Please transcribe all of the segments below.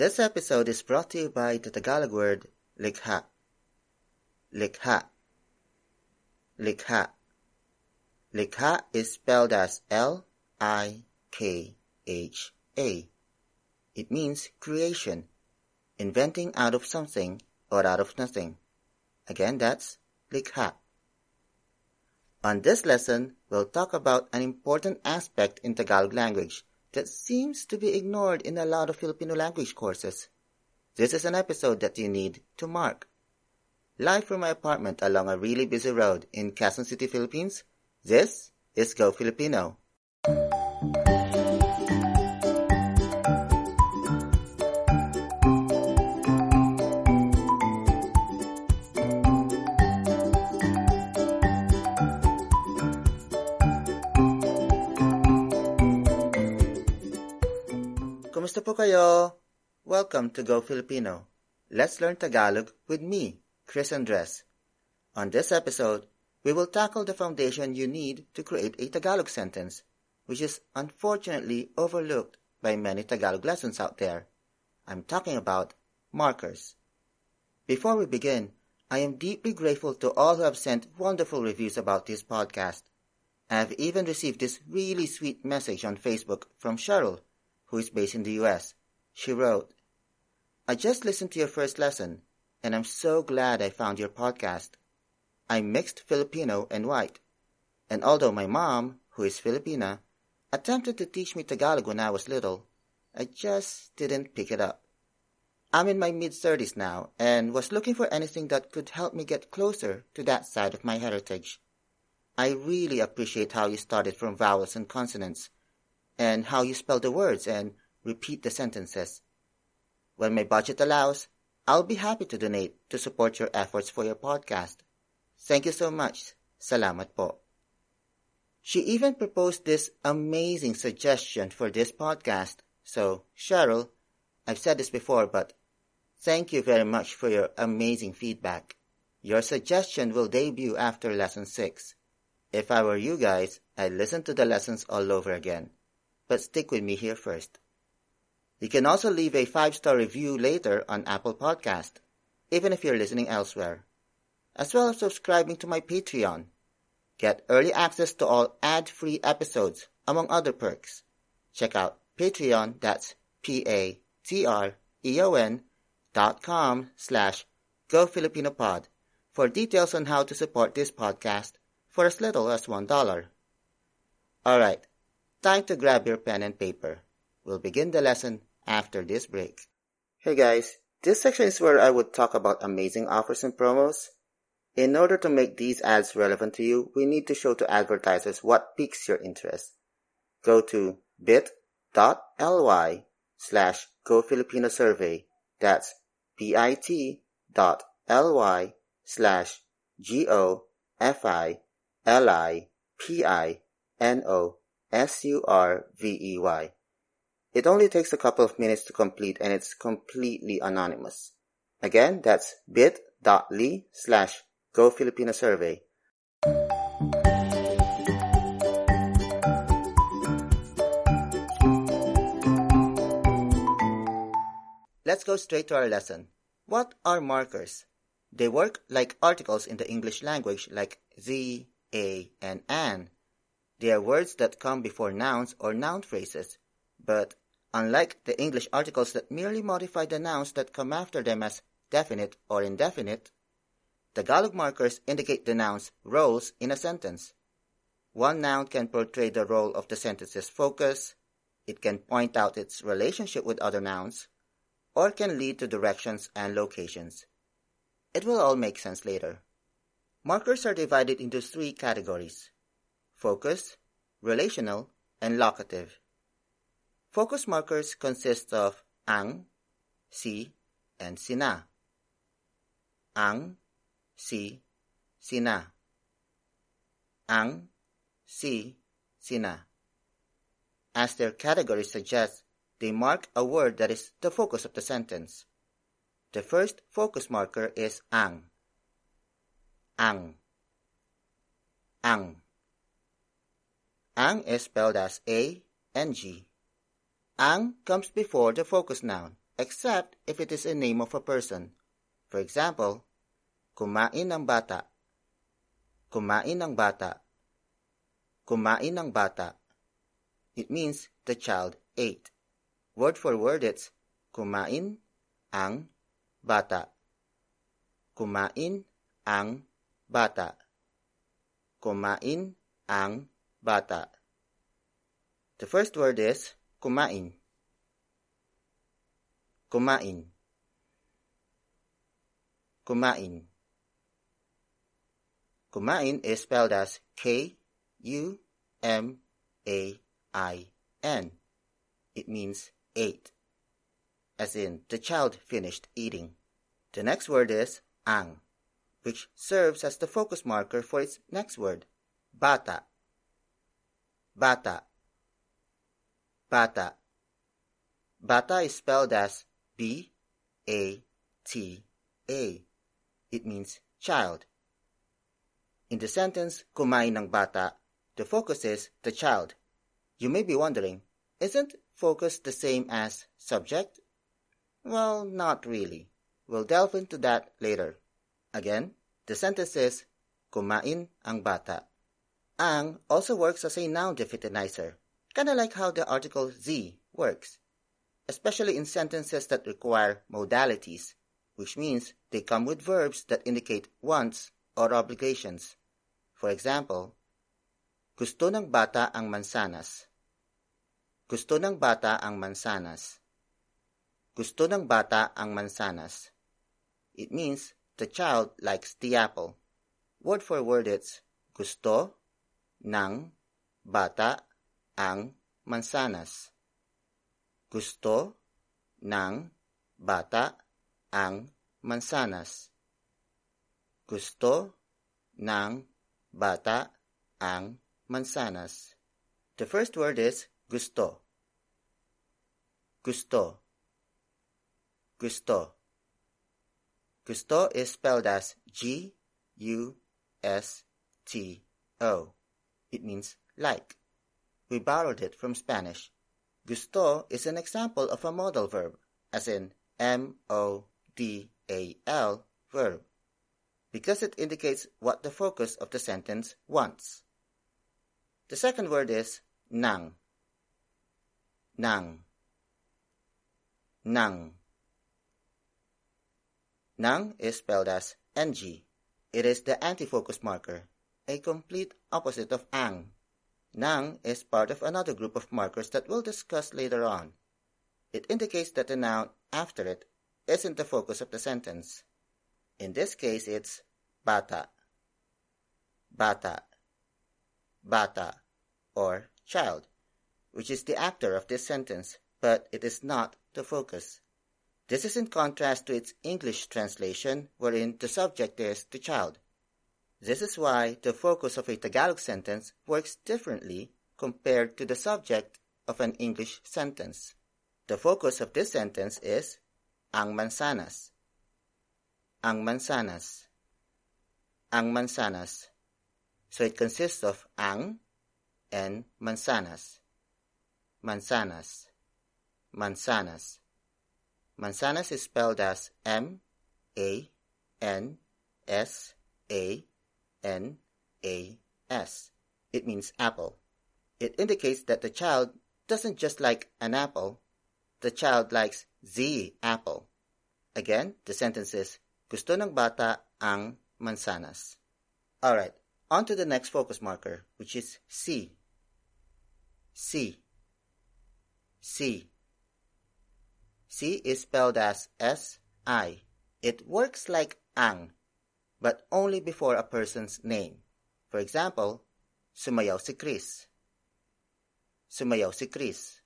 This episode is brought to you by the Tagalog word likha. Likha. Likha. Likha is spelled as L I K H A. It means creation, inventing out of something or out of nothing. Again, that's likha. On this lesson, we'll talk about an important aspect in Tagalog language that seems to be ignored in a lot of Filipino language courses. This is an episode that you need to mark. Live from my apartment along a really busy road in Quezon City, Philippines, this is Go Filipino. Kumusta po kayo? Welcome to Go Filipino. Let's learn Tagalog with me, Chris Andres. On this episode, we will tackle the foundation you need to create a Tagalog sentence, which is unfortunately overlooked by many Tagalog lessons out there. I'm talking about markers. Before we begin, I am deeply grateful to all who have sent wonderful reviews about this podcast. I have even received this really sweet message on Facebook from Cheryl, who is based in the US. She wrote, I just listened to your first lesson, and I'm so glad I found your podcast. I'm mixed Filipino and white, and although my mom, who is Filipina, attempted to teach me Tagalog when I was little, I just didn't pick it up. I'm in my mid 30s now and was looking for anything that could help me get closer to that side of my heritage. I really appreciate how you started from vowels and consonants and how you spell the words and repeat the sentences. When my budget allows, I'll be happy to donate to support your efforts for your podcast. Thank you so much. Salamat po. She even proposed this amazing suggestion for this podcast. So, Cheryl, I've said this before, but thank you very much for your amazing feedback. Your suggestion will debut after lesson 6. If I were you guys, I'd listen to the lessons all over again but stick with me here first. You can also leave a five-star review later on Apple Podcast, even if you're listening elsewhere, as well as subscribing to my Patreon. Get early access to all ad-free episodes, among other perks. Check out Patreon, that's P-A-T-R-E-O-N dot com slash GoFilipinoPod for details on how to support this podcast for as little as one dollar. Alright, Time to grab your pen and paper. We'll begin the lesson after this break. Hey guys, this section is where I would talk about amazing offers and promos. In order to make these ads relevant to you, we need to show to advertisers what piques your interest. Go to bit.ly slash GoFilipino survey. That's bit.ly slash G-O-F-I-L-I-P-I-N-O S-U-R-V-E-Y. It only takes a couple of minutes to complete and it's completely anonymous. Again, that's bit.ly slash Go Filipino Survey. Let's go straight to our lesson. What are markers? They work like articles in the English language like the, a, and an. They are words that come before nouns or noun phrases, but unlike the English articles that merely modify the nouns that come after them as definite or indefinite, Tagalog markers indicate the noun's roles in a sentence. One noun can portray the role of the sentence's focus, it can point out its relationship with other nouns, or can lead to directions and locations. It will all make sense later. Markers are divided into three categories focus, relational, and locative. Focus markers consist of ang, si, and sina. Ang, si, sina. Ang, si, sina. As their category suggests, they mark a word that is the focus of the sentence. The first focus marker is ang. Ang. Ang. Ang is spelled as A and G. Ang comes before the focus noun except if it is a name of a person. For example, kumain ng bata. Kumain ng bata. Kumain ng bata. It means the child ate. Word for word it's kumain ang bata. Kumain ang bata. Kumain ang bata. The first word is kumain. Kumain. Kumain. Kumain is spelled as K U M A I N. It means ate, as in the child finished eating. The next word is ang, which serves as the focus marker for its next word, bata. Bata. Bata. Bata is spelled as B A T A. It means child. In the sentence, kumain ng bata, the focus is the child. You may be wondering, isn't focus the same as subject? Well, not really. We'll delve into that later. Again, the sentence is, kumain ang bata. Ang also works as a noun definitizer, kinda like how the article the works, especially in sentences that require modalities, which means they come with verbs that indicate wants or obligations. For example, gusto ng bata ang mansanas. Gusto ng bata ang mansanas. Gusto ng bata ang mansanas. It means the child likes the apple. Word for word it's gusto ng bata ang mansanas. Gusto ng bata ang mansanas. Gusto ng bata ang mansanas. The first word is gusto. Gusto. Gusto. Gusto is spelled as G U S T O. It means like. We borrowed it from Spanish. Gusto is an example of a modal verb, as in M O D A L verb, because it indicates what the focus of the sentence wants. The second word is nang. Nang. Nang. Nang is spelled as ng. It is the anti-focus marker, a complete opposite of ang. Nang is part of another group of markers that we'll discuss later on. It indicates that the noun after it isn't the focus of the sentence. In this case, it's bata, bata, bata, or child, which is the actor of this sentence, but it is not the focus. This is in contrast to its English translation, wherein the subject is the child. This is why the focus of a Tagalog sentence works differently compared to the subject of an English sentence. The focus of this sentence is ang mansanas. Ang mansanas. Ang mansanas. So it consists of ang and mansanas. Mansanas. Mansanas. Mansanas is spelled as M A N S A N A S. It means apple. It indicates that the child doesn't just like an apple, the child likes the apple. Again, the sentence is, gusto ng bata ang mansanas. Alright, on to the next focus marker, which is si. Si. Si. Si is spelled as S-I. It works like ang, but only before a person's name. For example, sumayaw si Chris. Sumayaw si Chris.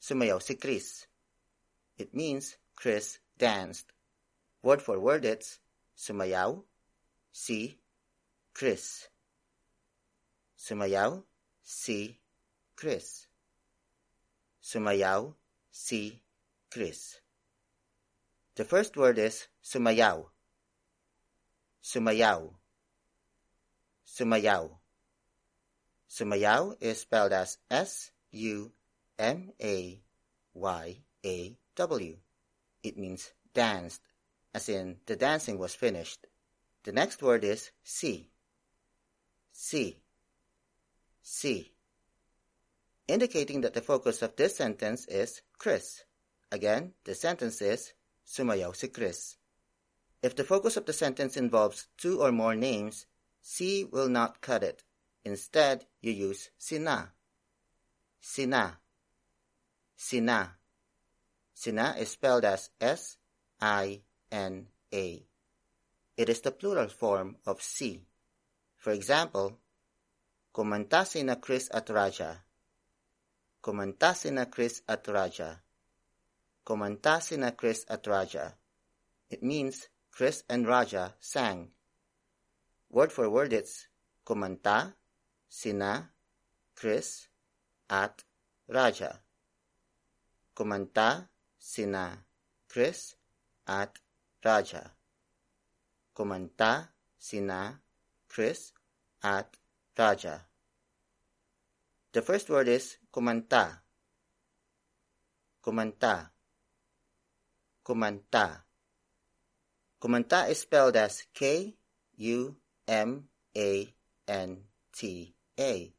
Sumayaw si Chris. It means Chris danced. Word for word it's sumayaw si Chris. Sumayaw si Chris. Sumayaw si Chris. The first word is sumayaw. Sumayaw. Sumayaw. Sumayaw is spelled as S U M A Y A W. It means danced, as in the dancing was finished. The next word is si. Si. Si. Indicating that the focus of this sentence is Chris. Again, the sentence is Sumayaw si Chris. If the focus of the sentence involves two or more names, si will not cut it. Instead, you use sina. Sina. Sina. Sina is spelled as S-I-N-A. It is the plural form of si. For example, kumanta sina Chris at Raja. Kumanta sina Chris at Raja. Kumanta sina Chris at Raja. It means Chris and Raja sang. Word for word it's kumanta, sina, Chris, at Raja. Kumanta, sina, Chris, at Raja. Kumanta, sina, Chris, at Raja. The first word is kumanta. Kumanta. Kumanta. Kumanta is spelled as K U M A N T A.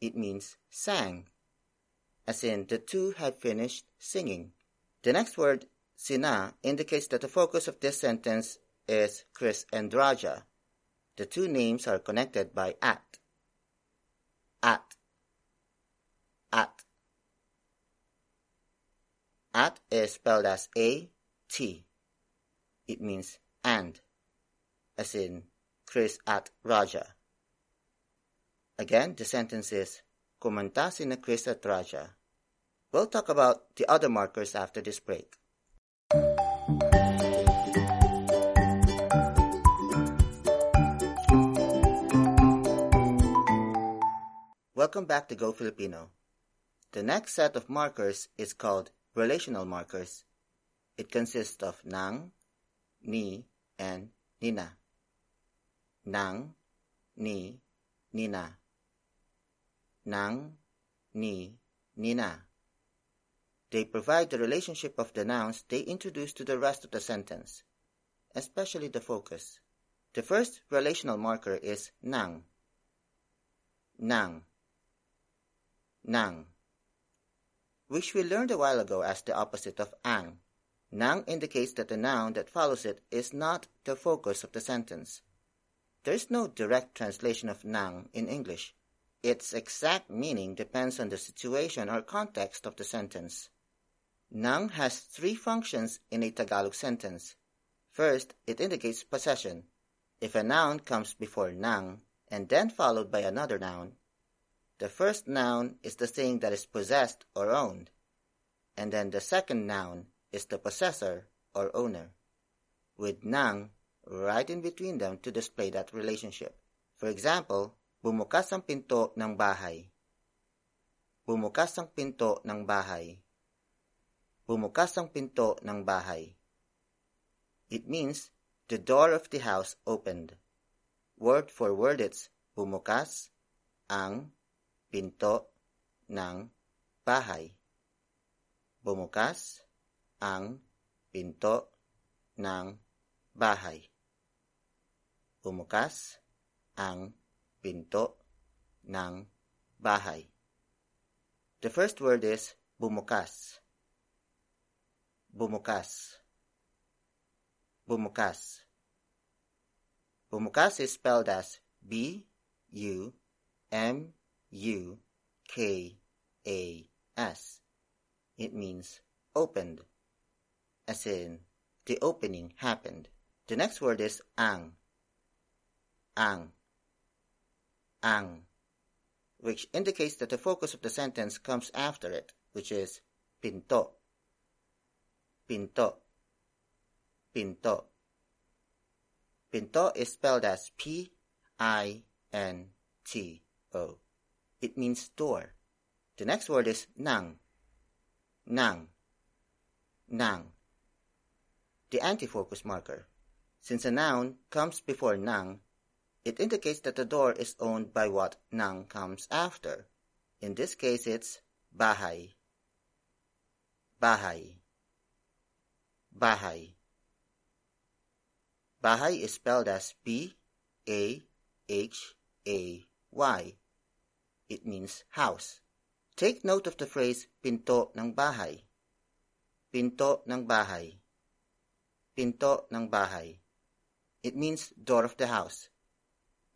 It means sang, as in the two had finished singing. The next word, sina, indicates that the focus of this sentence is Chris and Raja. The two names are connected by at. At. At. At is spelled as A T. It means and, as in Chris at Raja. Again, the sentence is Kumanta sina Chris at Raja. We'll talk about the other markers after this break. Welcome back to Go Filipino. The next set of markers is called relational markers. It consists of nang, ni, and nina. Nang, ni, nina. Nang, ni, nina. They provide the relationship of the nouns they introduce to the rest of the sentence, especially the focus. The first relational marker is nang. Nang. Nang. Which we learned a while ago as the opposite of ang. Nang indicates that the noun that follows it is not the focus of the sentence. There is no direct translation of nang in English. Its exact meaning depends on the situation or context of the sentence. Nang has three functions in a Tagalog sentence. First, it indicates possession. If a noun comes before nang and then followed by another noun, the first noun is the thing that is possessed or owned, and then the second noun is the possessor or owner, with nang right in between them to display that relationship. For example, bumukas ang pinto ng bahay. Bumukas ang pinto ng bahay. Bumukas ang pinto ng bahay. It means the door of the house opened. Word for word it's bumukas ang pinto ng bahay. Bumukas ang pinto ng bahay. Bumukas ang pinto ng bahay. The first word is bumukas. Bumukas. Bumukas. Bumukas is spelled as B U M U K A S. It means opened, as in the opening happened. The next word is ang. Ang. Ang. Which indicates that the focus of the sentence comes after it, which is pinto. Pinto. Pinto. Pinto is spelled as P I N T O. It means door. The next word is nang. Nang. Nang. The anti-focus marker. Since a noun comes before nang, it indicates that the door is owned by what nang comes after. In this case, it's bahay. Bahay. bahay. Bahay is spelled as B A H A Y. It means house. Take note of the phrase pinto ng bahay. Pinto ng bahay. Pinto ng bahay. It means door of the house.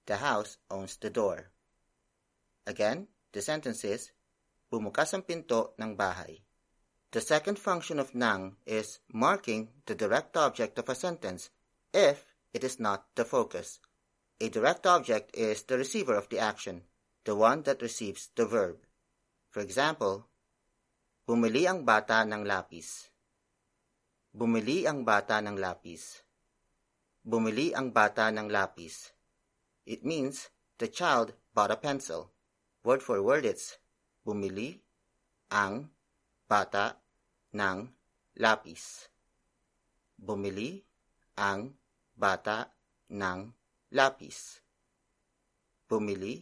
The house owns the door. Again, the sentence is, bumukas ang pinto ng bahay. The second function of nang is marking the direct object of a sentence if it is not the focus. A direct object is the receiver of the action, the one that receives the verb. For example, bumili ang bata ng lapis. Bumili ang bata ng lapis. Bumili ang bata ng lapis. It means the child bought a pencil. Word for word it's bumili ang bata ng lapis. Bumili ang bata ng lapis. Bumili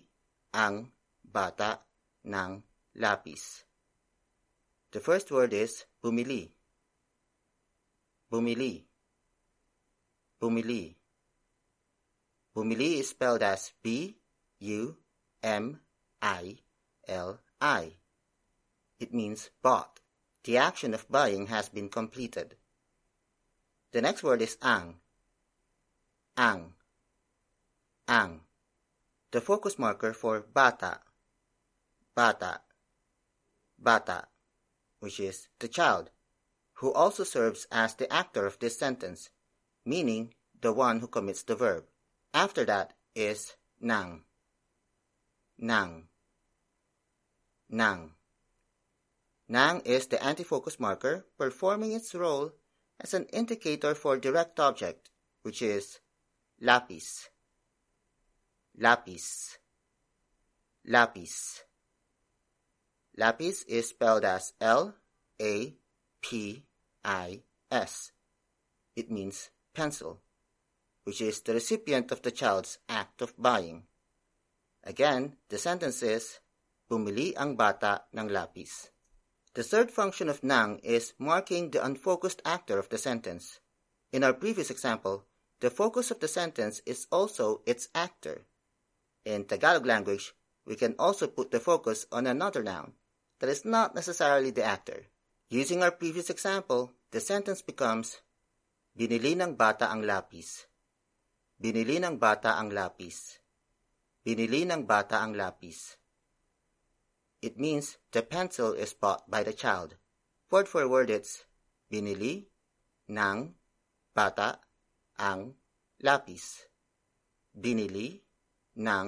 ang bata ng lapis. The first word is bumili. Bumili. Bumili. Bumili is spelled as B U M I L I. It means bought. The action of buying has been completed. The next word is ang. Ang. Ang. The focus marker for bata. Bata. Bata, which is the child, who also serves as the actor of this sentence, meaning the one who commits the verb. After that is nang. Nang. Nang. Nang is the anti-focus marker performing its role as an indicator for direct object, which is lapis. Lapis. Lapis. Lapis is spelled as L A P I S. It means pencil, which is the recipient of the child's act of buying. Again, the sentence is, Bumili ang bata ng lapis. The third function of nang is marking the unfocused actor of the sentence. In our previous example, the focus of the sentence is also its actor. In Tagalog language, we can also put the focus on another noun that is not necessarily the actor. Using our previous example, the sentence becomes, Binili ng bata ang lapis. Binili ng bata ang lapis. Binili ng bata ang lapis. It means the pencil is bought by the child. Word for word it's, Binili ng bata ang lapis. Binili ng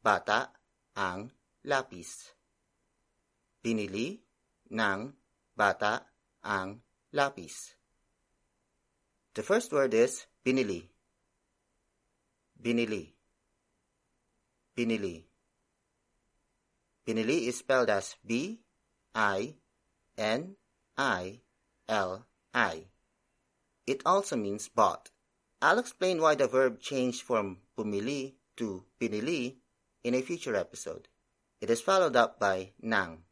bata ang lapis. Binili ng bata ang lapis. The first word is binili. Binili. Binili. Binili is spelled as B I N I L I. It also means bought. I'll explain why the verb changed from bumili to binili in a future episode. It is followed up by nang.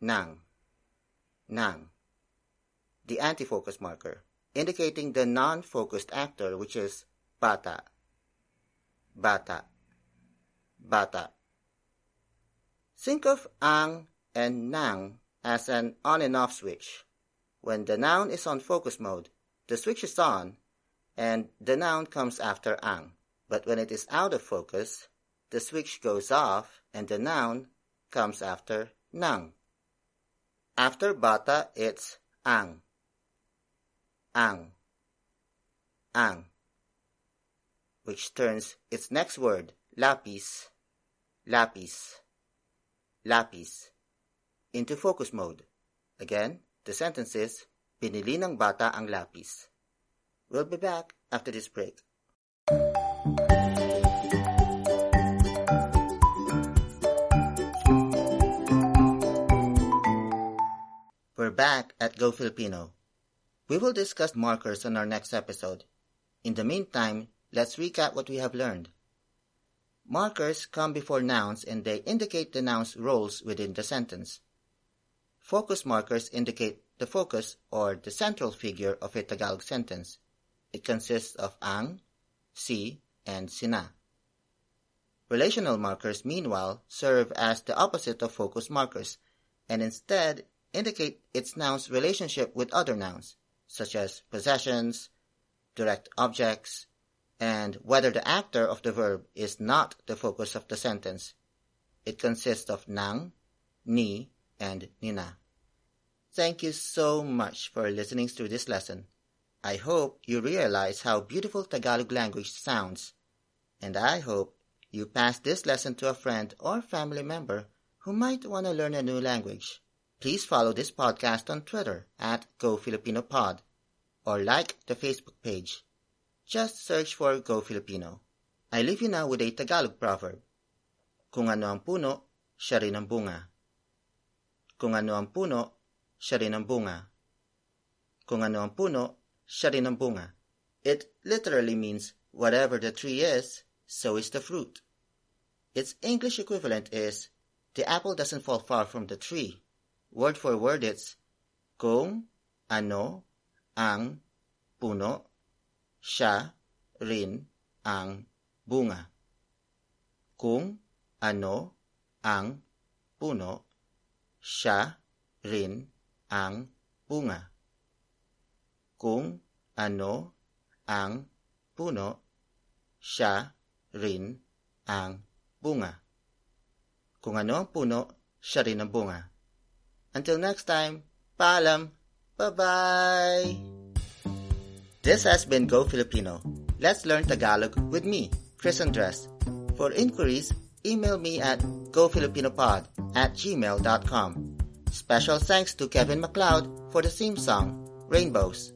Nang. Nang. The anti-focus marker, indicating the non-focused actor, which is bata. Bata. Bata. Think of ang and nang as an on and off switch. When the noun is on focus mode, the switch is on and the noun comes after ang. But when it is out of focus, the switch goes off and the noun comes after nang. After bata, it's ang. Ang. Ang. Which turns its next word, lapis, lapis, lapis, into focus mode. Again, the sentence is, binili ng bata ang lapis. We'll be back after this break. We're back at Go Filipino. We will discuss markers on our next episode. In the meantime, let's recap what we have learned. Markers come before nouns and they indicate the noun's roles within the sentence. Focus markers indicate the focus or the central figure of a Tagalog sentence. It consists of ang, si, and sina. Relational markers, meanwhile, serve as the opposite of focus markers and instead indicate its noun's relationship with other nouns, such as possessions, direct objects, and whether the actor of the verb is not the focus of the sentence. It consists of nang, ni, and nina. Thank you so much for listening to this lesson. I hope you realize how beautiful Tagalog language sounds, and I hope you pass this lesson to a friend or family member who might want to learn a new language. Please follow this podcast on Twitter at GoFilipinoPod or like the Facebook page. Just search for Go Filipino. I leave you now with a Tagalog proverb. Kung ano ang puno, siya rin ang bunga. Kung ano ang puno, siya rin ang bunga. Kung ano ang puno, siya rin ang bunga. It literally means whatever the tree is, so is the fruit. Its English equivalent is, the apple doesn't fall far from the tree. Word for word it's, kung ano ang puno, siya rin ang bunga. Kung ano ang puno, siya rin ang bunga. Kung ano ang puno, siya rin ang bunga. Kung ano ang puno, siya rin ang bunga. Until next time, paalam! Bye-bye! This has been Go Filipino. Let's learn Tagalog with me, Chris Andres. For inquiries, email me at gofilipinopod at gmail.com. Special thanks to Kevin MacLeod for the theme song, Rainbows.